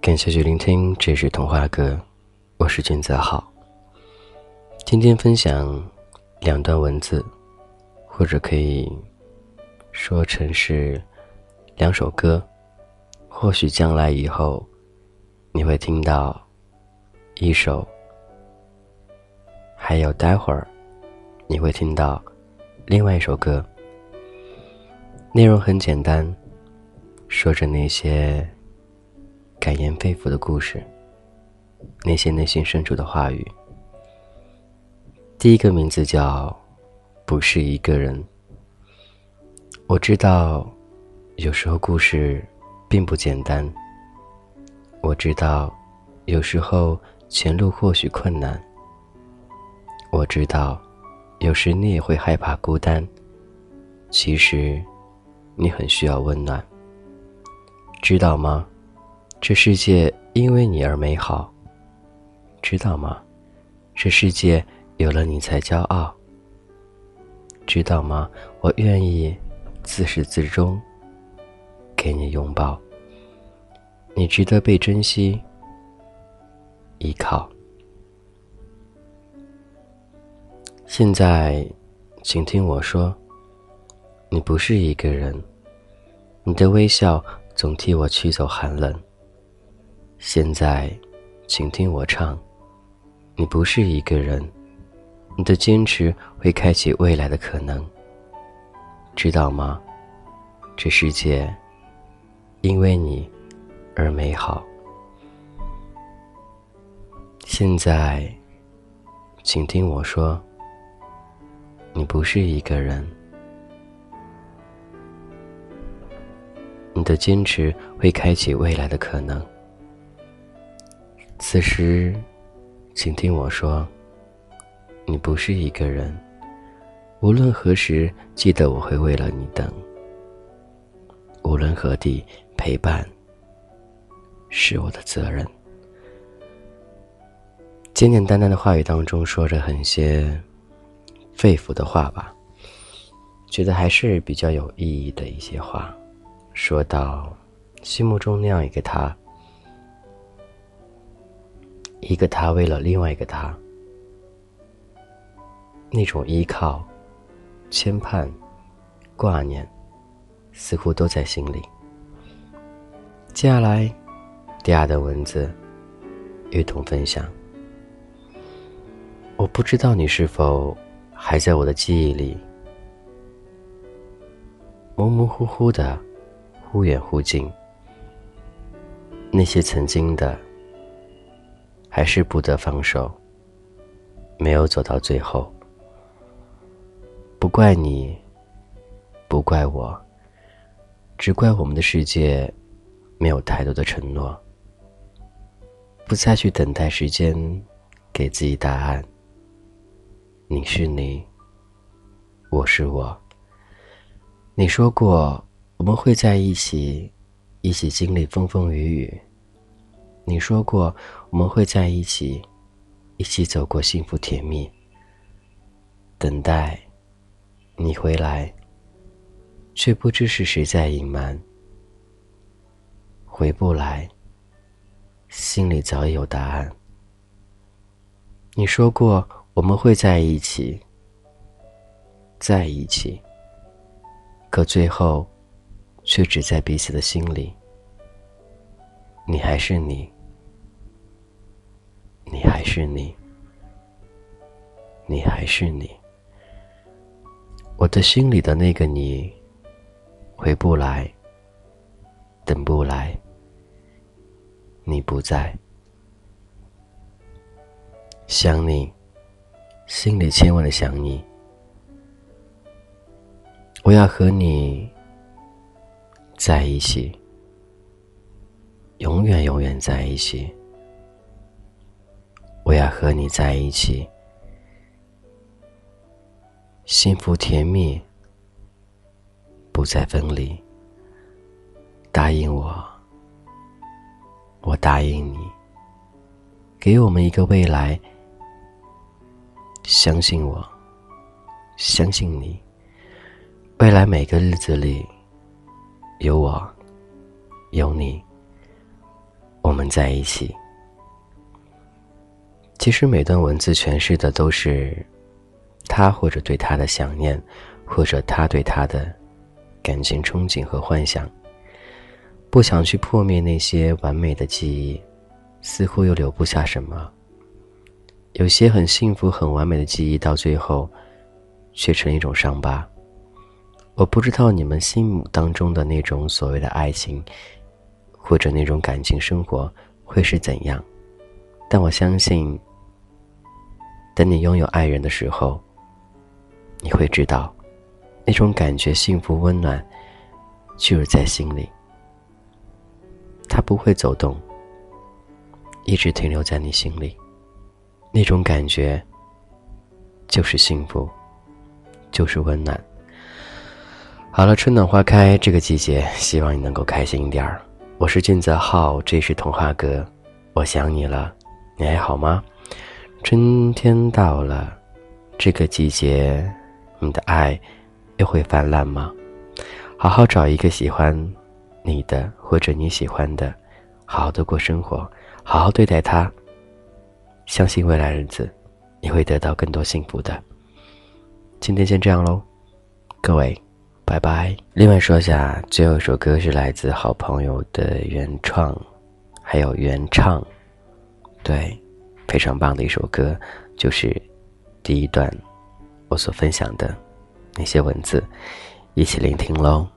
感谢去聆听，这是童话歌，我是君泽浩。今天分享两段文字，或者可以说成是两首歌。或许将来以后，你会听到一首，还有待会儿你会听到另外一首歌。内容很简单，说着那些。感言肺腑的故事，那些内心深处的话语。第一个名字叫“不是一个人”。我知道，有时候故事并不简单。我知道，有时候前路或许困难。我知道，有时你也会害怕孤单。其实，你很需要温暖。知道吗？这世界因为你而美好，知道吗？这世界有了你才骄傲，知道吗？我愿意自始至终给你拥抱，你值得被珍惜，依靠。现在，请听我说，你不是一个人，你的微笑总替我驱走寒冷。现在，请听我唱。你不是一个人，你的坚持会开启未来的可能。知道吗？这世界因为你而美好。现在，请听我说。你不是一个人，你的坚持会开启未来的可能。此时，请听我说：你不是一个人。无论何时，记得我会为了你等。无论何地，陪伴是我的责任。简简单单的话语当中，说着很些肺腑的话吧，觉得还是比较有意义的一些话。说到心目中那样一个他。一个他为了另外一个他，那种依靠、牵绊、挂念，似乎都在心里。接下来，第二段文字，与同分享。我不知道你是否还在我的记忆里，模模糊糊的，忽远忽近。那些曾经的。还是不得放手，没有走到最后。不怪你，不怪我，只怪我们的世界没有太多的承诺。不再去等待时间给自己答案。你是你，我是我。你说过我们会在一起，一起经历风风雨雨。你说过我们会在一起，一起走过幸福甜蜜。等待你回来，却不知是谁在隐瞒。回不来，心里早已有答案。你说过我们会在一起，在一起，可最后却只在彼此的心里。你还是你。你还是你，你还是你。我的心里的那个你，回不来，等不来，你不在，想你，心里千万的想你。我要和你在一起，永远永远在一起。我要和你在一起，幸福甜蜜，不再分离。答应我，我答应你，给我们一个未来，相信我，相信你。未来每个日子里，有我，有你，我们在一起。其实每段文字诠释的都是他或者对他的想念，或者他对他的感情憧憬和幻想。不想去破灭那些完美的记忆，似乎又留不下什么。有些很幸福、很完美的记忆，到最后却成一种伤疤。我不知道你们心目当中的那种所谓的爱情，或者那种感情生活会是怎样，但我相信，等你拥有爱人的时候，你会知道，那种感觉幸福温暖，就是在心里，它不会走动，一直停留在你心里，那种感觉就是幸福，就是温暖。好了，春暖花开这个季节，希望你能够开心一点儿。我是俊泽浩，这是童话哥，我想你了，你还好吗？春天到了，这个季节，你的爱又会泛滥吗？好好找一个喜欢你的或者你喜欢的，好好的过生活，好好对待他。相信未来日子，你会得到更多幸福的。今天先这样喽，各位。拜拜。另外说一下，最后一首歌是来自好朋友的原创，还有原唱，对，非常棒的一首歌，就是第一段我所分享的那些文字，一起聆听喽。